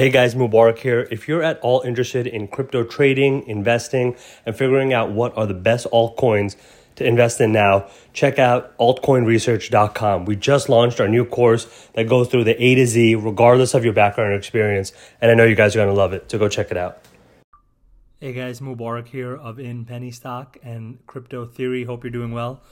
Hey guys, Mubarak here. If you're at all interested in crypto trading, investing, and figuring out what are the best altcoins to invest in now, check out altcoinresearch.com. We just launched our new course that goes through the A to Z, regardless of your background or experience, and I know you guys are going to love it, so go check it out. Hey guys, Mubarak here of In Penny Stock and Crypto Theory. Hope you're doing well.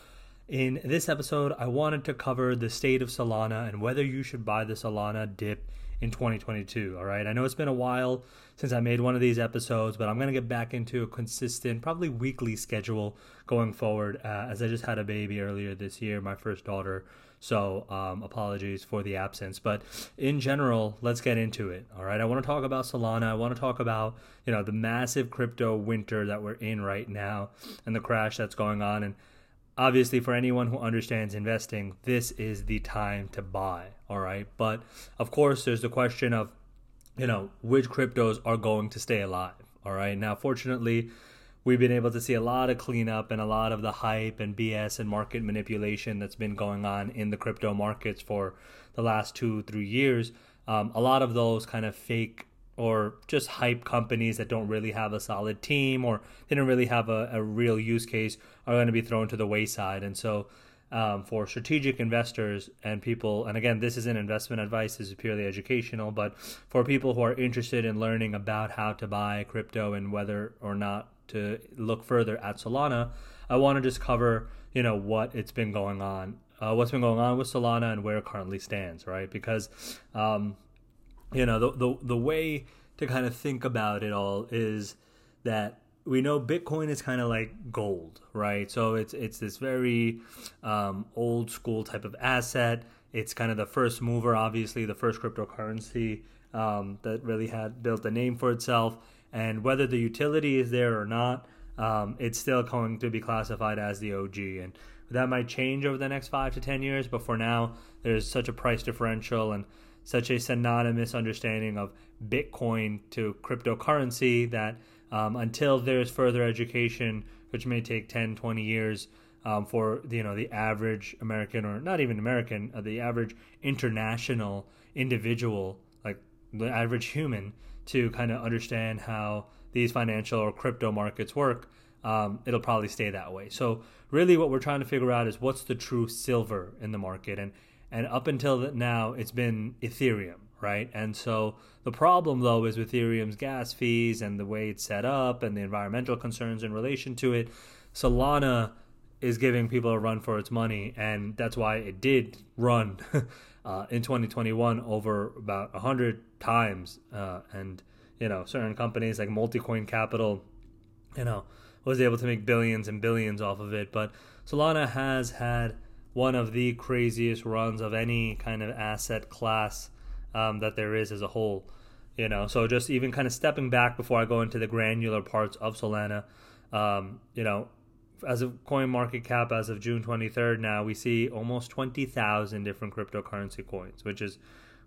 In this episode, I wanted to cover the state of Solana and whether you should buy the Solana dip in 2022. All right. I know it's been a while since I made one of these episodes, but I'm going to get back into a consistent, probably weekly schedule going forward uh, as I just had a baby earlier this year, my first daughter. So um, apologies for the absence. But in general, let's get into it. All right. I want to talk about Solana. I want to talk about, you know, the massive crypto winter that we're in right now and the crash that's going on. And obviously for anyone who understands investing this is the time to buy all right? But of course there's the question of you know which cryptos are going to stay alive all right? Now fortunately we've been able to see a lot of cleanup and a lot of the hype and bs and market manipulation that's been going on in the crypto markets for the last two three years. Um, a lot of those kind of fake or just hype companies that don't really have a solid team or didn't really have a, a real use case are going to be thrown to the wayside. And so, um, for strategic investors and people, and again, this isn't investment advice, this is purely educational, but for people who are interested in learning about how to buy crypto and whether or not to look further at Solana, I want to just cover, you know, what it's been going on, uh, what's been going on with Solana and where it currently stands, right? Because, um, you know the, the the way to kind of think about it all is that we know Bitcoin is kind of like gold, right? So it's it's this very um, old school type of asset. It's kind of the first mover, obviously, the first cryptocurrency um, that really had built a name for itself. And whether the utility is there or not, um, it's still going to be classified as the OG. And that might change over the next five to ten years, but for now, there's such a price differential and such a synonymous understanding of Bitcoin to cryptocurrency that um, until there's further education, which may take 10, 20 years um, for you know the average American or not even American, uh, the average international individual, like the average human, to kind of understand how these financial or crypto markets work, um, it'll probably stay that way. So really, what we're trying to figure out is what's the true silver in the market, and and up until now, it's been Ethereum, right? And so the problem, though, is with Ethereum's gas fees and the way it's set up and the environmental concerns in relation to it. Solana is giving people a run for its money, and that's why it did run uh, in 2021 over about 100 times. Uh, and, you know, certain companies like Multicoin Capital, you know, was able to make billions and billions off of it. But Solana has had one of the craziest runs of any kind of asset class um, that there is as a whole. You know, so just even kind of stepping back before I go into the granular parts of Solana, um, you know, as of coin market cap as of June 23rd now, we see almost 20,000 different cryptocurrency coins, which is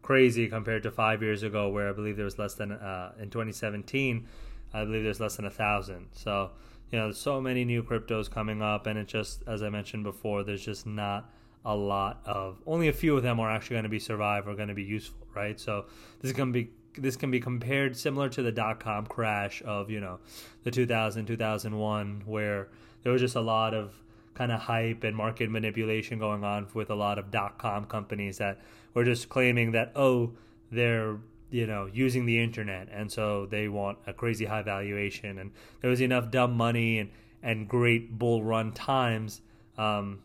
crazy compared to five years ago where I believe there was less than, uh, in 2017, I believe there's less than a thousand. So, you know, so many new cryptos coming up, and it just, as I mentioned before, there's just not a lot of only a few of them are actually going to be survive or going to be useful, right? So this can be this can be compared similar to the dot com crash of you know the 2000 2001 where there was just a lot of kind of hype and market manipulation going on with a lot of dot com companies that were just claiming that oh they're you know using the internet. And so they want a crazy high valuation. And there was enough dumb money and and great bull run times um,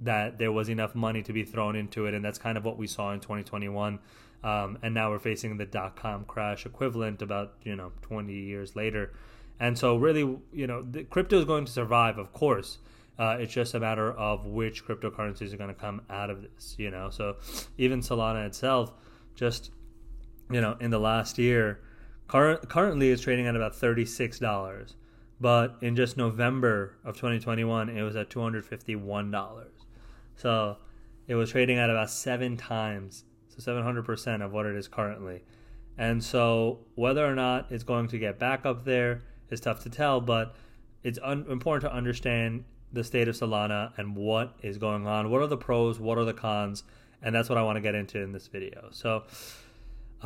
that there was enough money to be thrown into it. And that's kind of what we saw in 2021 um, and now we're facing the dot com crash equivalent about you know 20 years later. And so really you know the crypto is going to survive of course. Uh, it's just a matter of which cryptocurrencies are going to come out of this you know? So even solana itself just you know, in the last year, current, currently it's trading at about $36. But in just November of 2021, it was at $251. So it was trading at about seven times, so 700% of what it is currently. And so whether or not it's going to get back up there is tough to tell, but it's un- important to understand the state of Solana and what is going on. What are the pros? What are the cons? And that's what I want to get into in this video. So,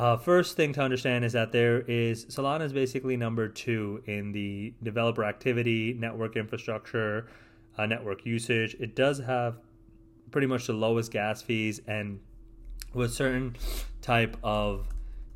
Uh, first thing to understand is that there is Solana is basically number two in the developer activity, network infrastructure, uh, network usage. It does have pretty much the lowest gas fees, and with certain type of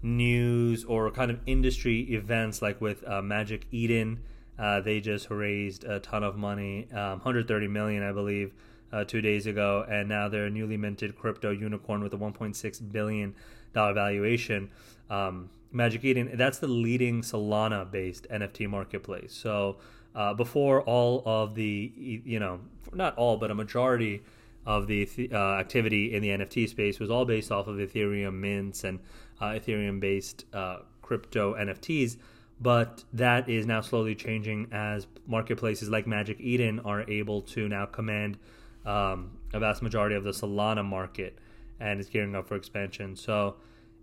news or kind of industry events, like with uh, Magic Eden, uh, they just raised a ton of money, um, 130 million, I believe uh, two days ago, and now they're a newly minted crypto unicorn with a 1.6 billion valuation. Um, Magic Eden, that's the leading Solana based NFT marketplace. So uh, before all of the, you know, not all, but a majority of the uh, activity in the NFT space was all based off of Ethereum mints and uh, Ethereum based uh, crypto NFTs. But that is now slowly changing as marketplaces like Magic Eden are able to now command um, a vast majority of the Solana market and is gearing up for expansion. So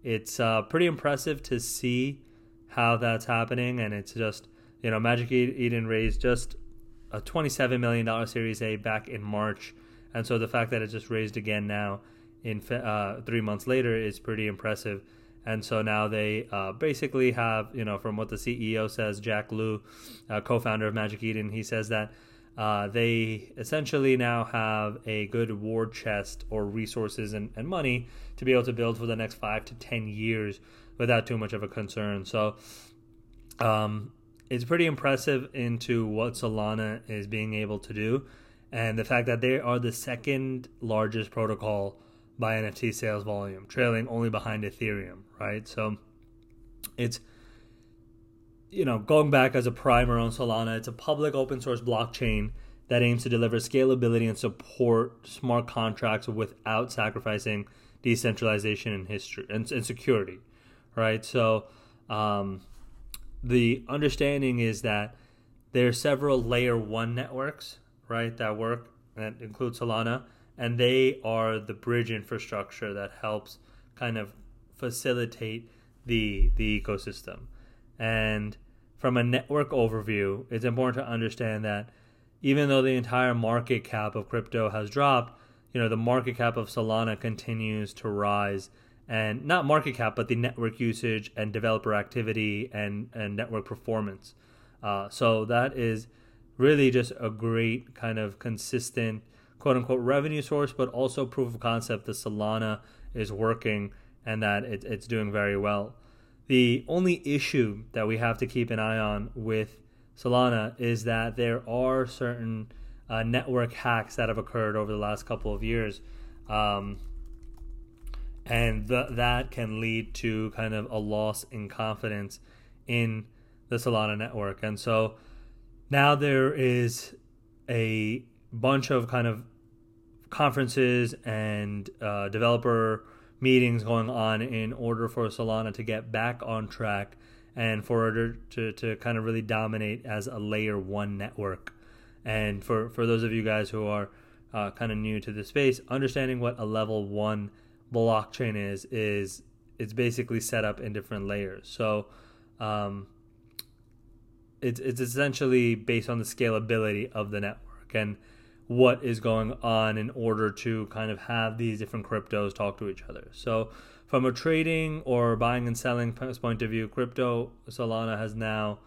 it's uh, pretty impressive to see how that's happening. And it's just, you know, Magic Eden raised just a $27 million Series A back in March. And so the fact that it just raised again now in uh, three months later is pretty impressive. And so now they uh, basically have, you know, from what the CEO says, Jack Lu, uh, co founder of Magic Eden, he says that uh, they essentially now have a good war chest or resources and, and money to be able to build for the next five to ten years without too much of a concern. So um, it's pretty impressive into what Solana is being able to do. And the fact that they are the second largest protocol by NFT sales volume, trailing only behind Ethereum, right? So it's you know, going back as a primer on Solana, it's a public open source blockchain that aims to deliver scalability and support smart contracts without sacrificing decentralization and history and, and security, right? So, um, the understanding is that there are several layer one networks, right, that work that include Solana, and they are the bridge infrastructure that helps kind of facilitate the the ecosystem. And from a network overview, it's important to understand that even though the entire market cap of crypto has dropped, you know, the market cap of Solana continues to rise. And not market cap, but the network usage and developer activity and, and network performance. Uh, so that is really just a great kind of consistent quote unquote revenue source, but also proof of concept that Solana is working and that it, it's doing very well. The only issue that we have to keep an eye on with Solana is that there are certain uh, network hacks that have occurred over the last couple of years. Um, and th- that can lead to kind of a loss in confidence in the Solana network. And so now there is a bunch of kind of conferences and uh, developer meetings going on in order for Solana to get back on track and for order to, to kind of really dominate as a layer one network. And for, for those of you guys who are uh, kind of new to the space, understanding what a level one blockchain is, is it's basically set up in different layers. So um, it's, it's essentially based on the scalability of the network. And what is going on in order to kind of have these different cryptos talk to each other. So, from a trading or buying and selling point of view, crypto Solana has now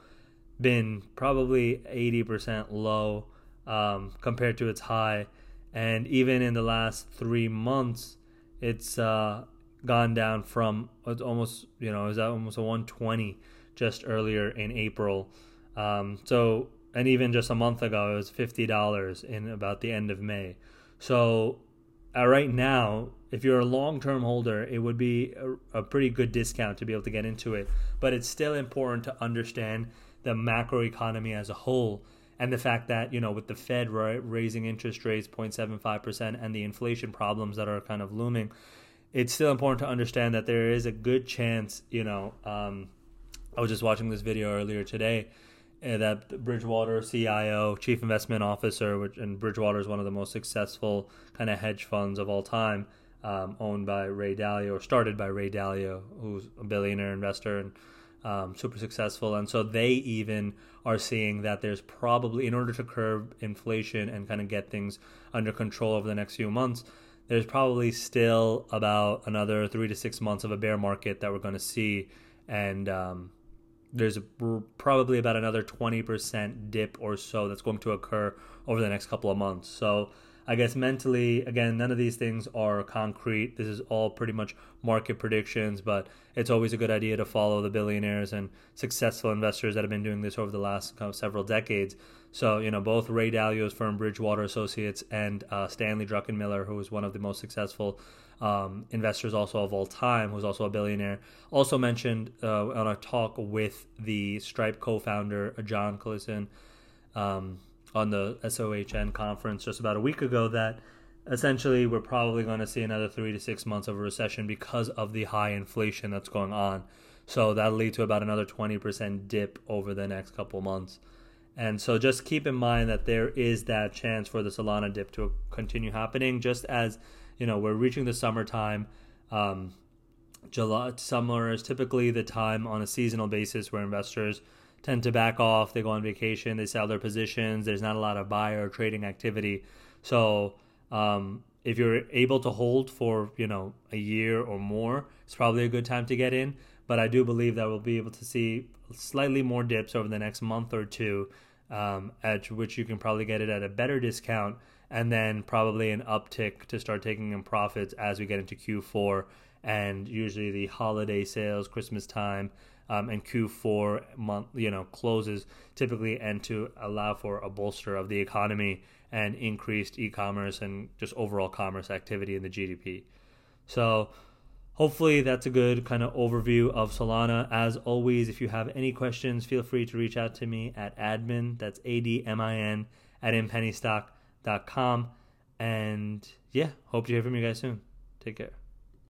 been probably 80% low um, compared to its high. And even in the last three months, it's uh, gone down from almost, you know, it was almost a 120 just earlier in April. Um, so and even just a month ago it was fifty dollars in about the end of May. So right now, if you're a long-term holder, it would be a, a, pretty good discount to be able to get into it. But it's still important to understand the macro economy as a whole and the fact that you know with the Fed raising interest rates 0.75 percent and the inflation problems that are kind of looming, it's still important to understand that there is a good chance. You know, um, I was just watching this video earlier today uh, that Bridgewater CIO, Chief Investment Officer, which and Bridgewater is one of the most successful kind of hedge funds of all time, um, owned by Ray Dalio or started by Ray Dalio, who's a billionaire investor and um, super successful. And so they even are seeing that there's probably, in order to curb inflation and kind of get things under control over the next few months, there's probably still about another three to six months of a bear market that we're going to see, and um, there's probably about another 20% dip or so that's going to occur over the next couple of months. So I guess mentally, again, none of these things are concrete. This is all pretty much market predictions, but it's always a good idea to follow the billionaires and successful investors that have been doing this over the last kind of several decades. So, you know, both Ray Dalio's firm Bridgewater Associates and uh, Stanley Druckenmiller, who is one of the most successful um, investors also of all time, who's also a billionaire, also mentioned uh, on a talk with the Stripe co-founder John Collison. Um, on the SOHN conference just about a week ago that essentially we're probably going to see another three to six months of a recession because of the high inflation that's going on. So that'll lead to about another 20% dip over the next couple months. And so just keep in mind that there is that chance for the Solana dip to continue happening, just as you know we're reaching the summertime. Um, July summer is typically the time on a seasonal basis where investors tend to back off. They go on vacation, they sell their positions. There's not a lot of buyer trading activity. So um, if you're able to hold for you know a year or more, it's probably a good time to get in. But I do believe that we'll be able to see slightly more dips over the next month or two, um, at which you can probably get it at a better discount, and then probably an uptick to start taking in profits as we get into Q4 and usually the holiday sales, Christmas time um, and Q4 month, you know, closes typically and to allow for a bolster of the economy and increased e-commerce and just overall commerce activity in the GDP. So hopefully that's a good kind of overview of Solana. As always, if you have any questions, feel free to reach out to me at admin, that's A-D-M-I-N, at inpennystock.com. And yeah, hope to hear from you guys soon. Take care.